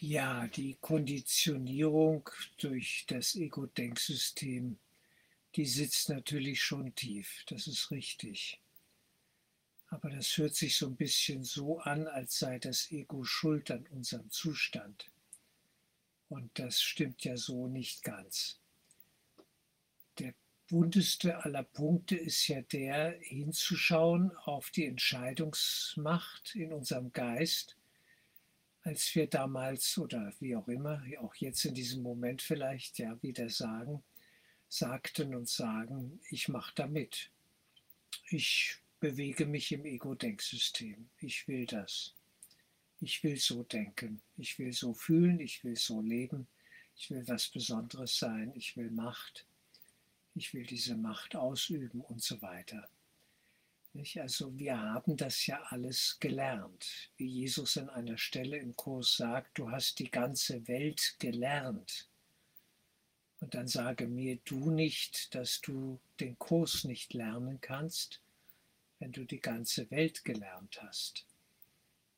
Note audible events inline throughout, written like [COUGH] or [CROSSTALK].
Ja, die Konditionierung durch das Ego-Denksystem, die sitzt natürlich schon tief, das ist richtig. Aber das hört sich so ein bisschen so an, als sei das Ego schuld an unserem Zustand. Und das stimmt ja so nicht ganz. Der wundeste aller Punkte ist ja der, hinzuschauen auf die Entscheidungsmacht in unserem Geist als wir damals oder wie auch immer, auch jetzt in diesem Moment vielleicht ja wieder sagen, sagten und sagen, ich mache da mit. Ich bewege mich im Ego-Denksystem. Ich will das. Ich will so denken. Ich will so fühlen. Ich will so leben. Ich will was Besonderes sein. Ich will Macht. Ich will diese Macht ausüben und so weiter. Also wir haben das ja alles gelernt. Wie Jesus an einer Stelle im Kurs sagt, du hast die ganze Welt gelernt. Und dann sage mir du nicht, dass du den Kurs nicht lernen kannst, wenn du die ganze Welt gelernt hast.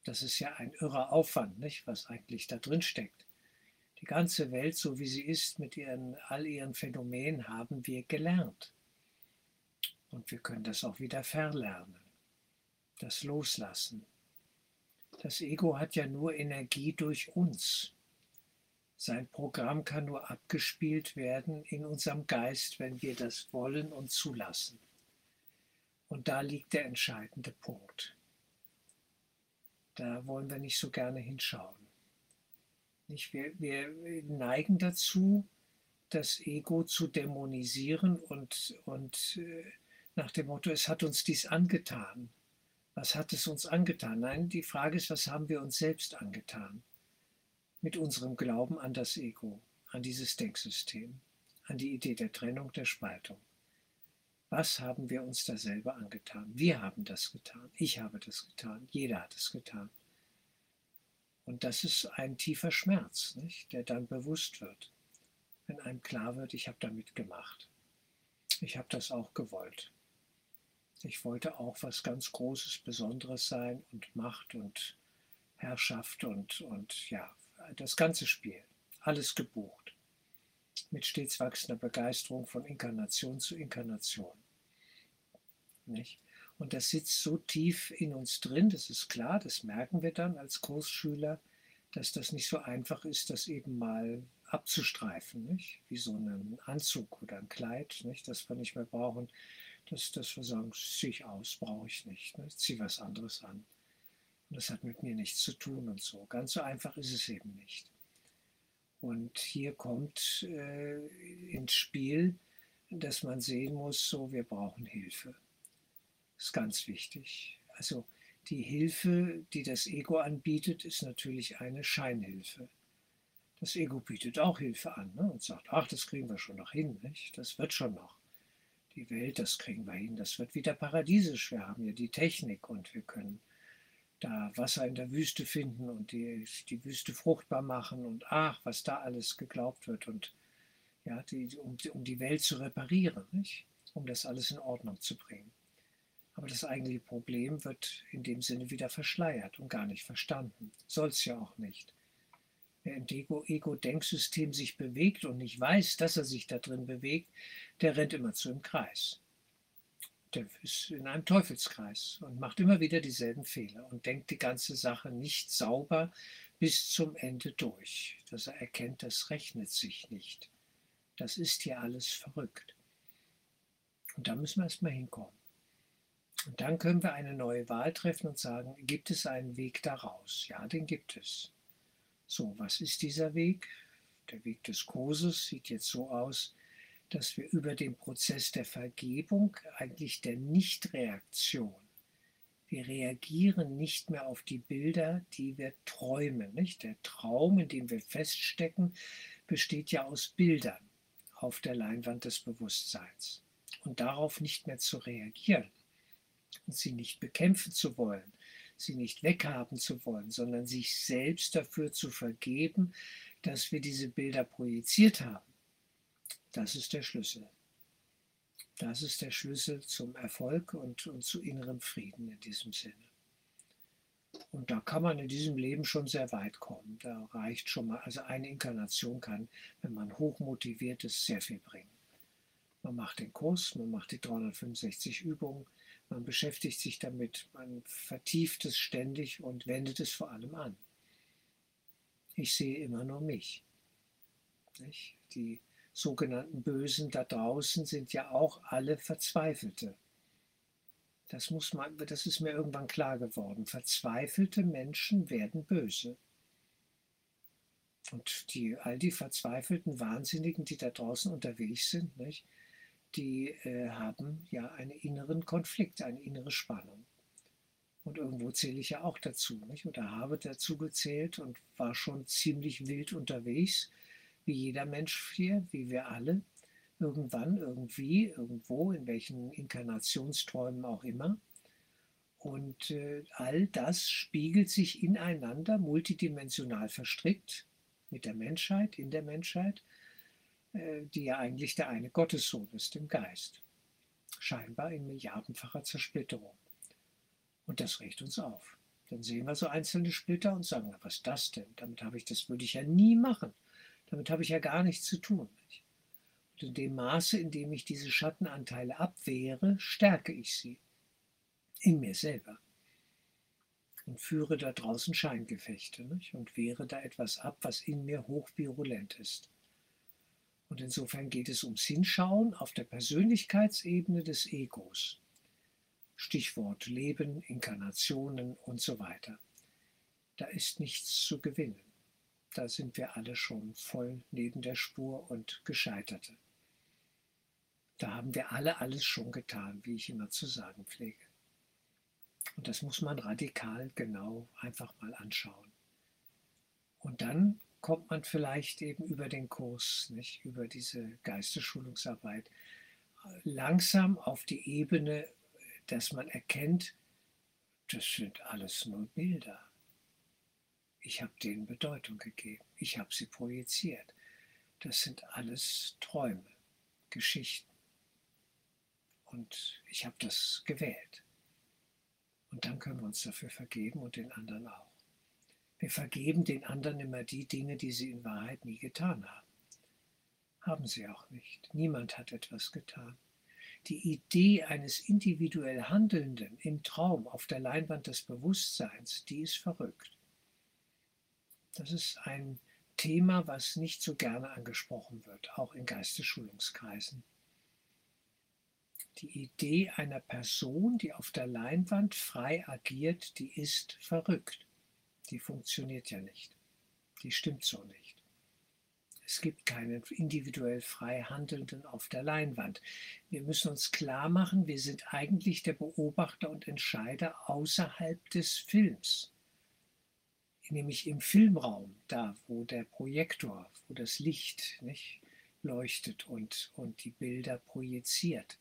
Das ist ja ein irrer Aufwand, nicht, was eigentlich da drin steckt. Die ganze Welt, so wie sie ist, mit ihren, all ihren Phänomenen, haben wir gelernt. Und wir können das auch wieder verlernen. Das Loslassen. Das Ego hat ja nur Energie durch uns. Sein Programm kann nur abgespielt werden in unserem Geist, wenn wir das wollen und zulassen. Und da liegt der entscheidende Punkt. Da wollen wir nicht so gerne hinschauen. Wir, wir neigen dazu, das Ego zu dämonisieren und, und äh, nach dem Motto, es hat uns dies angetan. Was hat es uns angetan? Nein, die Frage ist, was haben wir uns selbst angetan? Mit unserem Glauben an das Ego, an dieses Denksystem, an die Idee der Trennung, der Spaltung. Was haben wir uns da selber angetan? Wir haben das getan. Ich habe das getan. Jeder hat es getan. Und das ist ein tiefer Schmerz, nicht? der dann bewusst wird, wenn einem klar wird, ich habe damit gemacht. Ich habe das auch gewollt. Ich wollte auch was ganz Großes, Besonderes sein und Macht und Herrschaft und, und ja, das ganze Spiel. Alles gebucht. Mit stets wachsender Begeisterung von Inkarnation zu Inkarnation. Nicht? Und das sitzt so tief in uns drin, das ist klar, das merken wir dann als Kursschüler, dass das nicht so einfach ist, das eben mal abzustreifen, nicht? wie so einen Anzug oder ein Kleid, nicht? das wir nicht mehr brauchen, dass, dass wir sagen, ziehe ich aus, brauche ich nicht. Ne? Ich ziehe was anderes an. Und das hat mit mir nichts zu tun und so. Ganz so einfach ist es eben nicht. Und hier kommt äh, ins Spiel, dass man sehen muss, so wir brauchen Hilfe. Das ist ganz wichtig. Also die Hilfe, die das Ego anbietet, ist natürlich eine Scheinhilfe. Das Ego bietet auch Hilfe an ne? und sagt, ach, das kriegen wir schon noch hin, nicht? das wird schon noch die Welt, das kriegen wir hin, das wird wieder paradiesisch. Wir haben ja die Technik und wir können da Wasser in der Wüste finden und die, die Wüste fruchtbar machen und ach, was da alles geglaubt wird und ja, die, um, um die Welt zu reparieren, nicht? um das alles in Ordnung zu bringen. Aber das eigentliche Problem wird in dem Sinne wieder verschleiert und gar nicht verstanden. Soll es ja auch nicht. Im Ego-Denksystem sich bewegt und nicht weiß, dass er sich da drin bewegt, der rennt immer zu im Kreis. Der ist in einem Teufelskreis und macht immer wieder dieselben Fehler und denkt die ganze Sache nicht sauber bis zum Ende durch, dass er erkennt, das rechnet sich nicht. Das ist hier alles verrückt. Und da müssen wir erstmal hinkommen. Und dann können wir eine neue Wahl treffen und sagen, gibt es einen Weg daraus? Ja, den gibt es. So, was ist dieser Weg? Der Weg des Kurses sieht jetzt so aus, dass wir über den Prozess der Vergebung, eigentlich der Nichtreaktion, wir reagieren nicht mehr auf die Bilder, die wir träumen. Nicht? Der Traum, in dem wir feststecken, besteht ja aus Bildern auf der Leinwand des Bewusstseins. Und darauf nicht mehr zu reagieren und sie nicht bekämpfen zu wollen, sie nicht weghaben zu wollen, sondern sich selbst dafür zu vergeben, dass wir diese Bilder projiziert haben. Das ist der Schlüssel. Das ist der Schlüssel zum Erfolg und, und zu innerem Frieden in diesem Sinne. Und da kann man in diesem Leben schon sehr weit kommen. Da reicht schon mal, also eine Inkarnation kann, wenn man hochmotiviert ist, sehr viel bringen. Man macht den Kurs, man macht die 365 Übungen, man beschäftigt sich damit, man vertieft es ständig und wendet es vor allem an. Ich sehe immer nur mich. Nicht? Die sogenannten Bösen da draußen sind ja auch alle Verzweifelte. Das, muss man, das ist mir irgendwann klar geworden. Verzweifelte Menschen werden böse. Und die, all die verzweifelten Wahnsinnigen, die da draußen unterwegs sind, nicht, die äh, haben ja einen inneren Konflikt, eine innere Spannung. Und irgendwo zähle ich ja auch dazu, nicht? oder habe dazu gezählt und war schon ziemlich wild unterwegs, wie jeder Mensch hier, wie wir alle, irgendwann, irgendwie, irgendwo, in welchen Inkarnationsträumen auch immer. Und äh, all das spiegelt sich ineinander, multidimensional verstrickt mit der Menschheit, in der Menschheit die ja eigentlich der eine Gottessohn ist im Geist. Scheinbar in milliardenfacher Zersplitterung. Und das regt uns auf. Dann sehen wir so einzelne Splitter und sagen, was ist das denn? Damit habe ich, das würde ich ja nie machen. Damit habe ich ja gar nichts zu tun. Und in dem Maße, in dem ich diese Schattenanteile abwehre, stärke ich sie. In mir selber. Und führe da draußen Scheingefechte nicht? und wehre da etwas ab, was in mir hochvirulent ist. Und insofern geht es ums Hinschauen auf der Persönlichkeitsebene des Egos. Stichwort Leben, Inkarnationen und so weiter. Da ist nichts zu gewinnen. Da sind wir alle schon voll neben der Spur und Gescheiterte. Da haben wir alle alles schon getan, wie ich immer zu sagen pflege. Und das muss man radikal genau einfach mal anschauen. Und dann kommt man vielleicht eben über den Kurs, nicht, über diese Geistesschulungsarbeit, langsam auf die Ebene, dass man erkennt, das sind alles nur Bilder. Ich habe denen Bedeutung gegeben. Ich habe sie projiziert. Das sind alles Träume, Geschichten. Und ich habe das gewählt. Und dann können wir uns dafür vergeben und den anderen auch. Wir vergeben den anderen immer die Dinge, die sie in Wahrheit nie getan haben. Haben sie auch nicht. Niemand hat etwas getan. Die Idee eines individuell Handelnden im Traum auf der Leinwand des Bewusstseins, die ist verrückt. Das ist ein Thema, was nicht so gerne angesprochen wird, auch in Geistesschulungskreisen. Die Idee einer Person, die auf der Leinwand frei agiert, die ist verrückt die funktioniert ja nicht. Die stimmt so nicht. Es gibt keinen individuell frei Handelnden auf der Leinwand. Wir müssen uns klar machen, wir sind eigentlich der Beobachter und Entscheider außerhalb des Films. Nämlich im Filmraum, da wo der Projektor, wo das Licht nicht, leuchtet und, und die Bilder projiziert.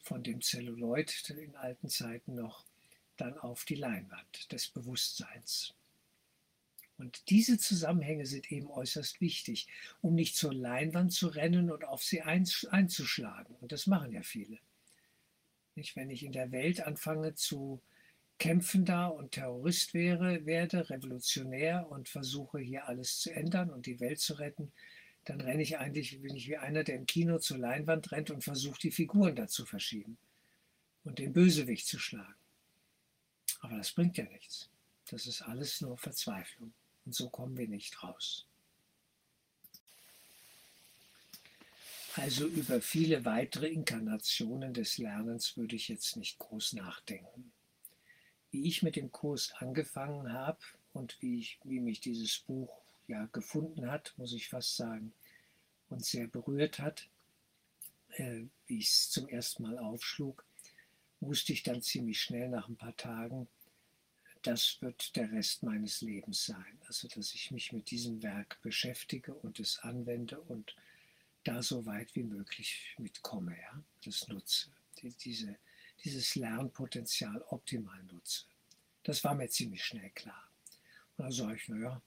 Von dem Zelluloid in alten Zeiten noch dann auf die Leinwand des Bewusstseins. Und diese Zusammenhänge sind eben äußerst wichtig, um nicht zur Leinwand zu rennen und auf sie einzuschlagen. Und das machen ja viele. Nicht, wenn ich in der Welt anfange zu kämpfen da und Terrorist wäre, werde, revolutionär und versuche hier alles zu ändern und die Welt zu retten, dann renne ich eigentlich, bin ich wie einer, der im Kino zur Leinwand rennt und versucht, die Figuren da zu verschieben und den Bösewicht zu schlagen. Aber das bringt ja nichts. Das ist alles nur Verzweiflung. Und so kommen wir nicht raus. Also über viele weitere Inkarnationen des Lernens würde ich jetzt nicht groß nachdenken. Wie ich mit dem Kurs angefangen habe und wie, ich, wie mich dieses Buch ja gefunden hat, muss ich fast sagen, und sehr berührt hat, äh, wie ich es zum ersten Mal aufschlug, wusste ich dann ziemlich schnell nach ein paar Tagen, das wird der Rest meines Lebens sein. Also, dass ich mich mit diesem Werk beschäftige und es anwende und da so weit wie möglich mitkomme, ja, das nutze, die, diese, dieses Lernpotenzial optimal nutze. Das war mir ziemlich schnell klar. Und dann sage ich, naja,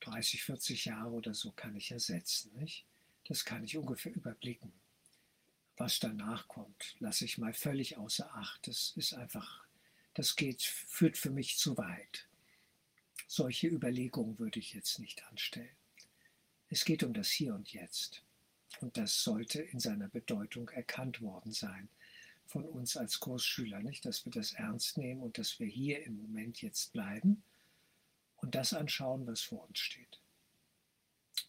30, 40 Jahre oder so kann ich ersetzen. Nicht? Das kann ich ungefähr überblicken. Was danach kommt, lasse ich mal völlig außer Acht. Das ist einfach das geht, führt für mich zu weit. Solche Überlegungen würde ich jetzt nicht anstellen. Es geht um das Hier und Jetzt. Und das sollte in seiner Bedeutung erkannt worden sein von uns als Kursschüler, nicht? dass wir das ernst nehmen und dass wir hier im Moment jetzt bleiben und das anschauen, was vor uns steht.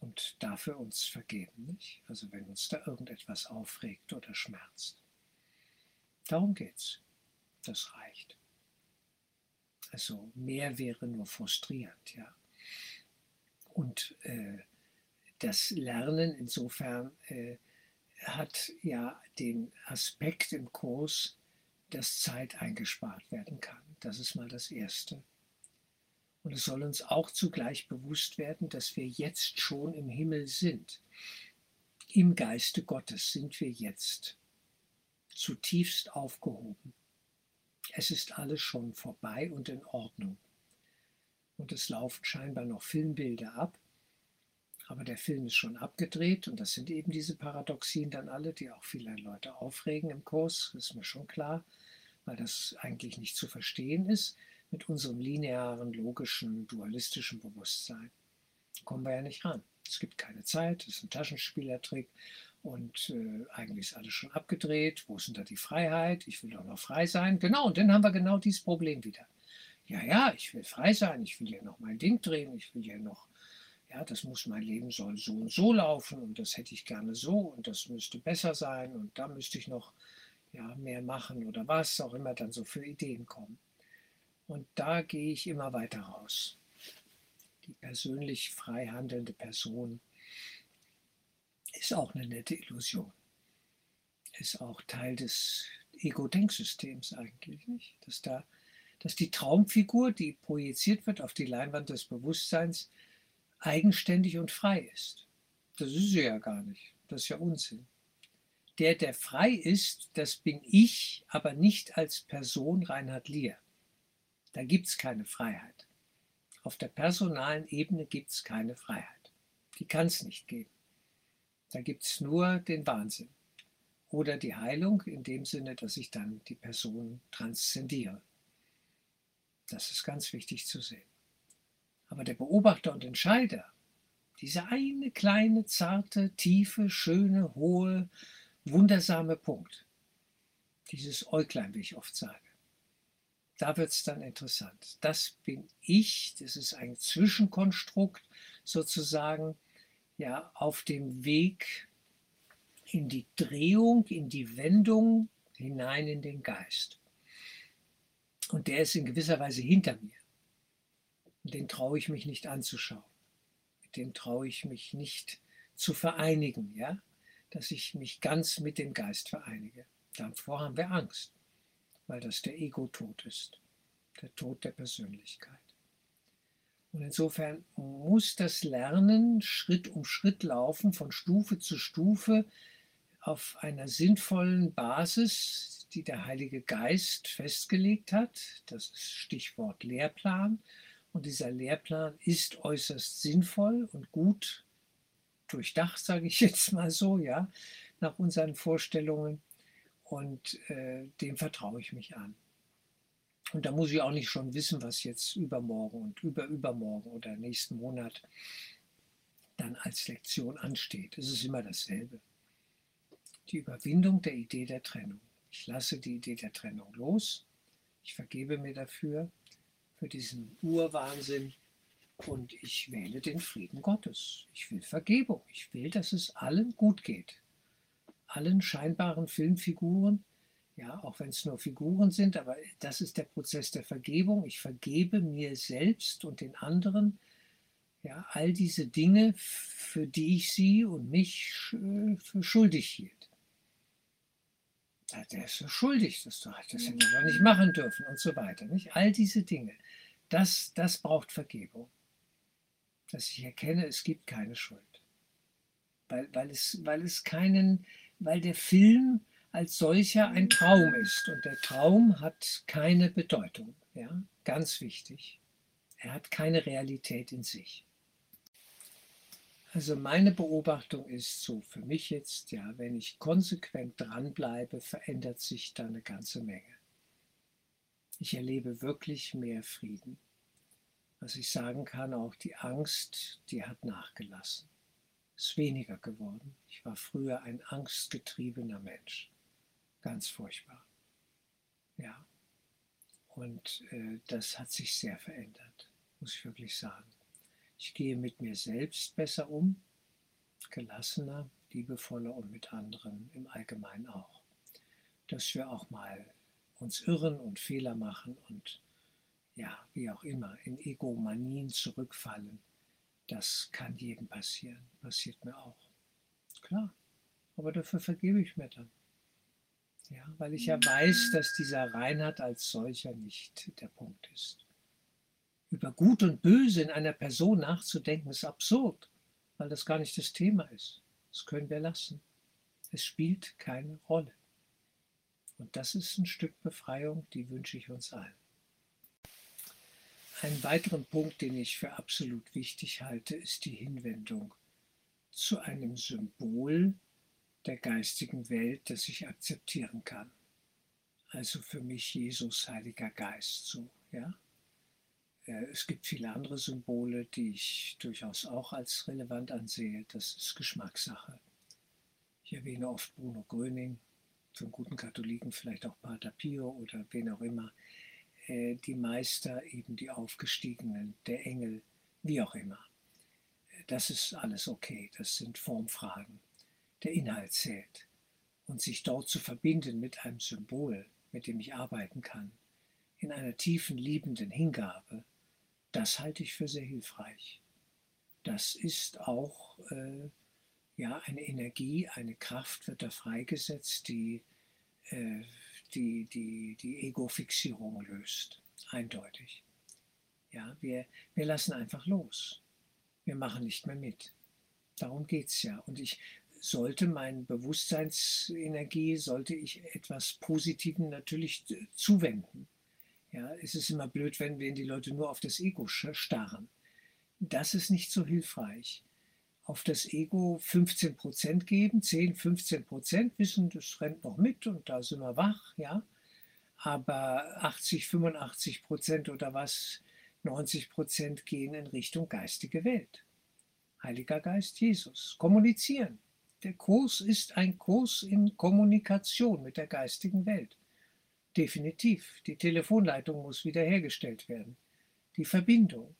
Und dafür uns vergeben, nicht? Also wenn uns da irgendetwas aufregt oder schmerzt. Darum geht's. Das reicht. Also mehr wäre nur frustrierend, ja. Und äh, das Lernen insofern äh, hat ja den Aspekt im Kurs, dass Zeit eingespart werden kann. Das ist mal das Erste. Und es soll uns auch zugleich bewusst werden, dass wir jetzt schon im Himmel sind. Im Geiste Gottes sind wir jetzt zutiefst aufgehoben. Es ist alles schon vorbei und in Ordnung. Und es laufen scheinbar noch Filmbilder ab, aber der Film ist schon abgedreht und das sind eben diese Paradoxien dann alle, die auch viele Leute aufregen im Kurs, ist mir schon klar, weil das eigentlich nicht zu verstehen ist mit unserem linearen, logischen, dualistischen Bewusstsein. kommen wir ja nicht ran. Es gibt keine Zeit, es ist ein Taschenspielertrick und äh, eigentlich ist alles schon abgedreht. Wo ist denn da die Freiheit? Ich will doch noch frei sein. Genau, und dann haben wir genau dieses Problem wieder. Ja, ja, ich will frei sein, ich will ja noch mein Ding drehen, ich will ja noch ja, das muss mein Leben soll so und so laufen und das hätte ich gerne so und das müsste besser sein und da müsste ich noch ja, mehr machen oder was auch immer dann so für Ideen kommen. Und da gehe ich immer weiter raus. Die persönlich frei handelnde Person ist auch eine nette Illusion. Ist auch Teil des Ego-Denksystems eigentlich, nicht? Dass da, dass die Traumfigur, die projiziert wird auf die Leinwand des Bewusstseins, eigenständig und frei ist. Das ist sie ja gar nicht. Das ist ja Unsinn. Der, der frei ist, das bin ich, aber nicht als Person Reinhard Lier. Da gibt es keine Freiheit. Auf der personalen Ebene gibt es keine Freiheit. Die kann es nicht geben. Da gibt es nur den Wahnsinn. Oder die Heilung in dem Sinne, dass ich dann die Person transzendiere. Das ist ganz wichtig zu sehen. Aber der Beobachter und Entscheider, dieser eine kleine, zarte, tiefe, schöne, hohe, wundersame Punkt, dieses Äuglein, wie ich oft sage, da wird es dann interessant. Das bin ich, das ist ein Zwischenkonstrukt sozusagen, ja, auf dem Weg in die Drehung, in die Wendung hinein in den Geist. Und der ist in gewisser Weise hinter mir den traue ich mich nicht anzuschauen. Mit dem traue ich mich nicht zu vereinigen, ja? dass ich mich ganz mit dem Geist vereinige. Davor haben wir Angst, weil das der Ego-Tod ist, der Tod der Persönlichkeit. Und insofern muss das Lernen Schritt um Schritt laufen, von Stufe zu Stufe, auf einer sinnvollen Basis, die der Heilige Geist festgelegt hat. Das ist Stichwort Lehrplan. Und dieser Lehrplan ist äußerst sinnvoll und gut durchdacht, sage ich [LAUGHS] jetzt mal so, ja, nach unseren Vorstellungen. Und äh, dem vertraue ich mich an. Und da muss ich auch nicht schon wissen, was jetzt übermorgen und überübermorgen oder nächsten Monat dann als Lektion ansteht. Es ist immer dasselbe. Die Überwindung der Idee der Trennung. Ich lasse die Idee der Trennung los. Ich vergebe mir dafür für diesen Urwahnsinn und ich wähle den Frieden Gottes. Ich will Vergebung. Ich will, dass es allen gut geht. Allen scheinbaren Filmfiguren, ja, auch wenn es nur Figuren sind, aber das ist der Prozess der Vergebung. Ich vergebe mir selbst und den anderen, ja, all diese Dinge, für die ich sie und mich für schuldig hielt. Der ist so schuldig, das, das hätte er nicht machen dürfen und so weiter. Nicht? All diese Dinge. Das, das braucht Vergebung. Dass ich erkenne, es gibt keine Schuld. Weil, weil, es, weil es keinen, weil der Film als solcher ein Traum ist. Und der Traum hat keine Bedeutung. Ja? Ganz wichtig. Er hat keine Realität in sich. Also meine Beobachtung ist so für mich jetzt, ja, wenn ich konsequent dranbleibe, verändert sich da eine ganze Menge. Ich erlebe wirklich mehr Frieden. Was ich sagen kann, auch die Angst, die hat nachgelassen. Ist weniger geworden. Ich war früher ein angstgetriebener Mensch. Ganz furchtbar. Ja. Und äh, das hat sich sehr verändert, muss ich wirklich sagen. Ich gehe mit mir selbst besser um, gelassener, liebevoller und mit anderen im Allgemeinen auch. Dass wir auch mal uns irren und Fehler machen und ja, wie auch immer, in Egomanien zurückfallen. Das kann jedem passieren, passiert mir auch. Klar, aber dafür vergebe ich mir dann. Ja, weil ich ja weiß, dass dieser Reinhard als solcher nicht der Punkt ist. Über Gut und Böse in einer Person nachzudenken, ist absurd, weil das gar nicht das Thema ist. Das können wir lassen. Es spielt keine Rolle. Und das ist ein Stück Befreiung, die wünsche ich uns allen. Einen weiteren Punkt, den ich für absolut wichtig halte, ist die Hinwendung zu einem Symbol der geistigen Welt, das ich akzeptieren kann. Also für mich Jesus, Heiliger Geist, so, ja. Äh, es gibt viele andere Symbole, die ich durchaus auch als relevant ansehe. Das ist Geschmackssache. Ich erwähne oft Bruno Gröning, einen guten Katholiken vielleicht auch Pater Pio oder wen auch immer. Äh, die Meister, eben die Aufgestiegenen, der Engel, wie auch immer. Das ist alles okay, das sind Formfragen. Der Inhalt zählt. Und sich dort zu verbinden mit einem Symbol, mit dem ich arbeiten kann, in einer tiefen, liebenden Hingabe, das halte ich für sehr hilfreich. Das ist auch äh, ja, eine Energie, eine Kraft wird da freigesetzt, die äh, die, die, die Ego-Fixierung löst. Eindeutig. Ja, wir, wir lassen einfach los. Wir machen nicht mehr mit. Darum geht es ja. Und ich sollte meine Bewusstseinsenergie, sollte ich etwas Positivem natürlich zuwenden. Ja, es ist immer blöd, wenn, wenn die Leute nur auf das Ego starren. Das ist nicht so hilfreich auf das Ego 15 Prozent geben, 10, 15 Prozent wissen, das rennt noch mit und da sind wir wach, ja. Aber 80, 85 Prozent oder was, 90 Prozent gehen in Richtung geistige Welt. Heiliger Geist Jesus. Kommunizieren. Der Kurs ist ein Kurs in Kommunikation mit der geistigen Welt. Definitiv. Die Telefonleitung muss wiederhergestellt werden. Die Verbindung.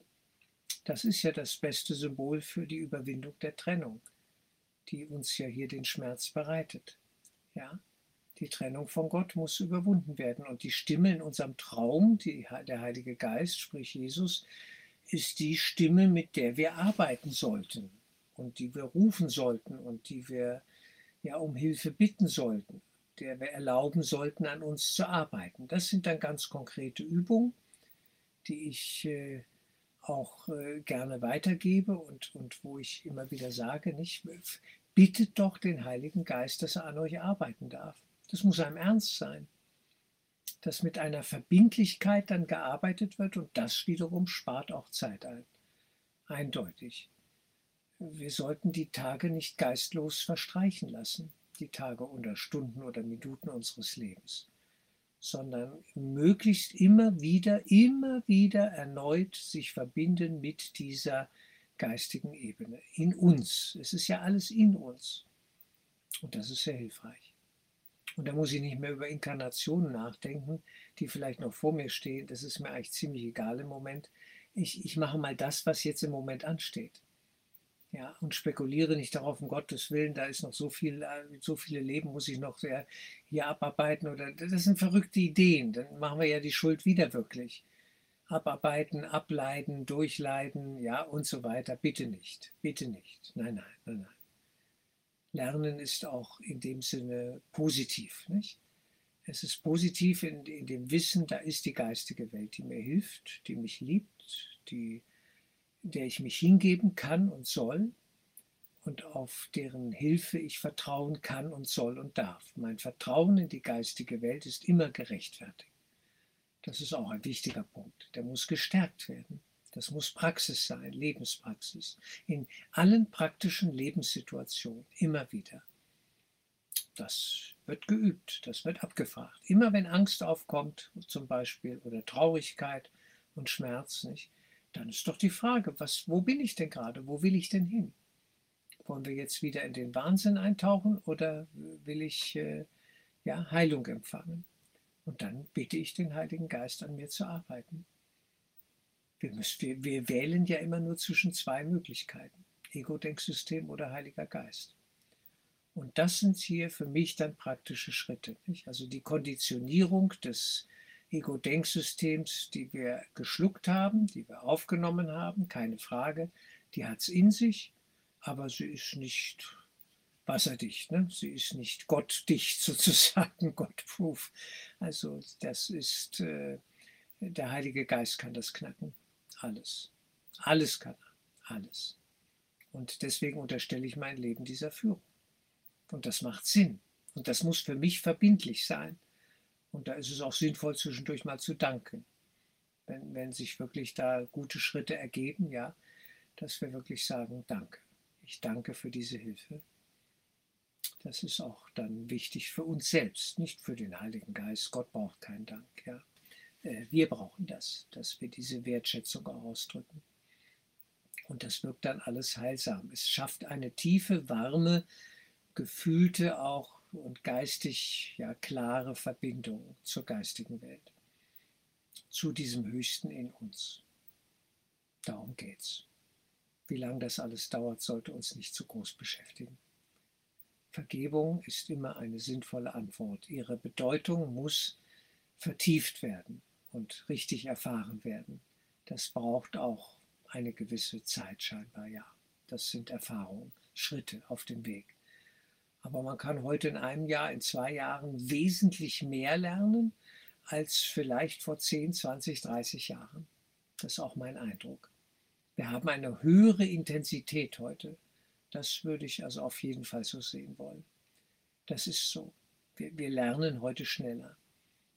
Das ist ja das beste Symbol für die Überwindung der Trennung, die uns ja hier den Schmerz bereitet. Ja? Die Trennung von Gott muss überwunden werden. Und die Stimme in unserem Traum, die, der Heilige Geist, sprich Jesus, ist die Stimme, mit der wir arbeiten sollten und die wir rufen sollten und die wir ja um Hilfe bitten sollten, der wir erlauben sollten, an uns zu arbeiten. Das sind dann ganz konkrete Übungen, die ich äh, auch äh, gerne weitergebe und, und wo ich immer wieder sage, nicht, bittet doch den Heiligen Geist, dass er an euch arbeiten darf. Das muss einem ernst sein. Dass mit einer Verbindlichkeit dann gearbeitet wird und das wiederum spart auch Zeit ein. Eindeutig. Wir sollten die Tage nicht geistlos verstreichen lassen, die Tage oder Stunden oder Minuten unseres Lebens sondern möglichst immer wieder, immer wieder erneut sich verbinden mit dieser geistigen Ebene, in uns. Es ist ja alles in uns. Und das ist sehr hilfreich. Und da muss ich nicht mehr über Inkarnationen nachdenken, die vielleicht noch vor mir stehen. Das ist mir eigentlich ziemlich egal im Moment. Ich, ich mache mal das, was jetzt im Moment ansteht. Ja, und spekuliere nicht darauf, um Gottes Willen, da ist noch so viel, äh, so viele Leben muss ich noch hier abarbeiten oder das sind verrückte Ideen. Dann machen wir ja die Schuld wieder wirklich. Abarbeiten, ableiden, durchleiden, ja und so weiter. Bitte nicht, bitte nicht. Nein, nein, nein, nein. Lernen ist auch in dem Sinne positiv, nicht? Es ist positiv in, in dem Wissen, da ist die geistige Welt, die mir hilft, die mich liebt, die der ich mich hingeben kann und soll und auf deren Hilfe ich vertrauen kann und soll und darf. Mein Vertrauen in die geistige Welt ist immer gerechtfertigt. Das ist auch ein wichtiger Punkt. Der muss gestärkt werden. Das muss Praxis sein, Lebenspraxis. In allen praktischen Lebenssituationen, immer wieder. Das wird geübt, das wird abgefragt. Immer wenn Angst aufkommt, zum Beispiel, oder Traurigkeit und Schmerz, nicht, dann ist doch die Frage, was, wo bin ich denn gerade? Wo will ich denn hin? Wollen wir jetzt wieder in den Wahnsinn eintauchen oder will ich äh, ja, Heilung empfangen? Und dann bitte ich den Heiligen Geist an mir zu arbeiten. Wir, müssen, wir, wir wählen ja immer nur zwischen zwei Möglichkeiten, Ego-Denksystem oder Heiliger Geist. Und das sind hier für mich dann praktische Schritte. Nicht? Also die Konditionierung des Ego-Denksystems, die wir geschluckt haben, die wir aufgenommen haben, keine Frage, die hat es in sich, aber sie ist nicht wasserdicht, ne? sie ist nicht gottdicht [LAUGHS] sozusagen, Gottproof. Also das ist, äh, der Heilige Geist kann das knacken, alles. Alles kann er, alles. Und deswegen unterstelle ich mein Leben dieser Führung. Und das macht Sinn. Und das muss für mich verbindlich sein. Und da ist es auch sinnvoll, zwischendurch mal zu danken. Wenn, wenn sich wirklich da gute Schritte ergeben, ja, dass wir wirklich sagen, danke. Ich danke für diese Hilfe. Das ist auch dann wichtig für uns selbst, nicht für den Heiligen Geist. Gott braucht keinen Dank. Ja. Äh, wir brauchen das, dass wir diese Wertschätzung auch ausdrücken. Und das wirkt dann alles heilsam. Es schafft eine tiefe, warme, gefühlte auch und geistig ja klare Verbindung zur geistigen Welt, zu diesem Höchsten in uns. Darum geht's. Wie lange das alles dauert, sollte uns nicht zu groß beschäftigen. Vergebung ist immer eine sinnvolle Antwort. Ihre Bedeutung muss vertieft werden und richtig erfahren werden. Das braucht auch eine gewisse Zeit scheinbar, ja. Das sind Erfahrungen, Schritte auf dem Weg. Aber man kann heute in einem Jahr, in zwei Jahren wesentlich mehr lernen als vielleicht vor 10, 20, 30 Jahren. Das ist auch mein Eindruck. Wir haben eine höhere Intensität heute. Das würde ich also auf jeden Fall so sehen wollen. Das ist so. Wir, wir lernen heute schneller.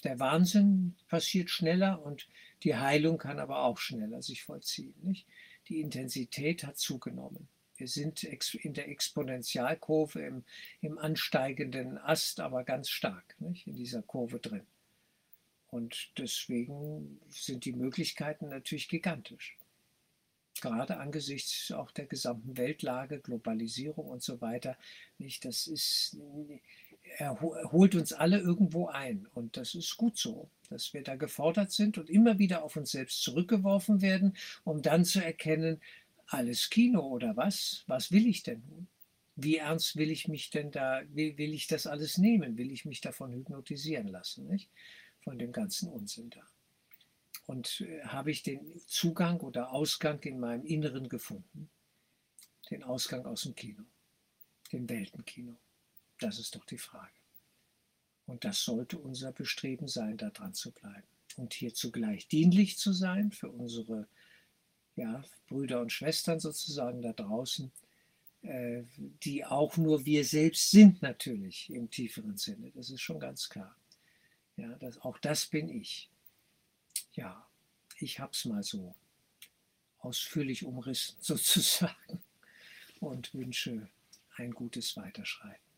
Der Wahnsinn passiert schneller und die Heilung kann aber auch schneller sich vollziehen. Nicht? Die Intensität hat zugenommen. Wir sind in der Exponentialkurve im, im ansteigenden Ast, aber ganz stark nicht, in dieser Kurve drin. Und deswegen sind die Möglichkeiten natürlich gigantisch. Gerade angesichts auch der gesamten Weltlage, Globalisierung und so weiter. Nicht, das ist, er holt uns alle irgendwo ein. Und das ist gut so, dass wir da gefordert sind und immer wieder auf uns selbst zurückgeworfen werden, um dann zu erkennen, alles Kino oder was? Was will ich denn nun? Wie ernst will ich mich denn da, will, will ich das alles nehmen? Will ich mich davon hypnotisieren lassen, nicht? Von dem ganzen Unsinn da. Und äh, habe ich den Zugang oder Ausgang in meinem Inneren gefunden? Den Ausgang aus dem Kino, dem Weltenkino. Das ist doch die Frage. Und das sollte unser Bestreben sein, da dran zu bleiben. Und hier zugleich dienlich zu sein für unsere ja, Brüder und Schwestern sozusagen da draußen, äh, die auch nur wir selbst sind natürlich im tieferen Sinne. Das ist schon ganz klar. Ja, das, auch das bin ich. Ja, ich habe es mal so ausführlich umrissen [LAUGHS] sozusagen und wünsche ein gutes Weiterschreiten.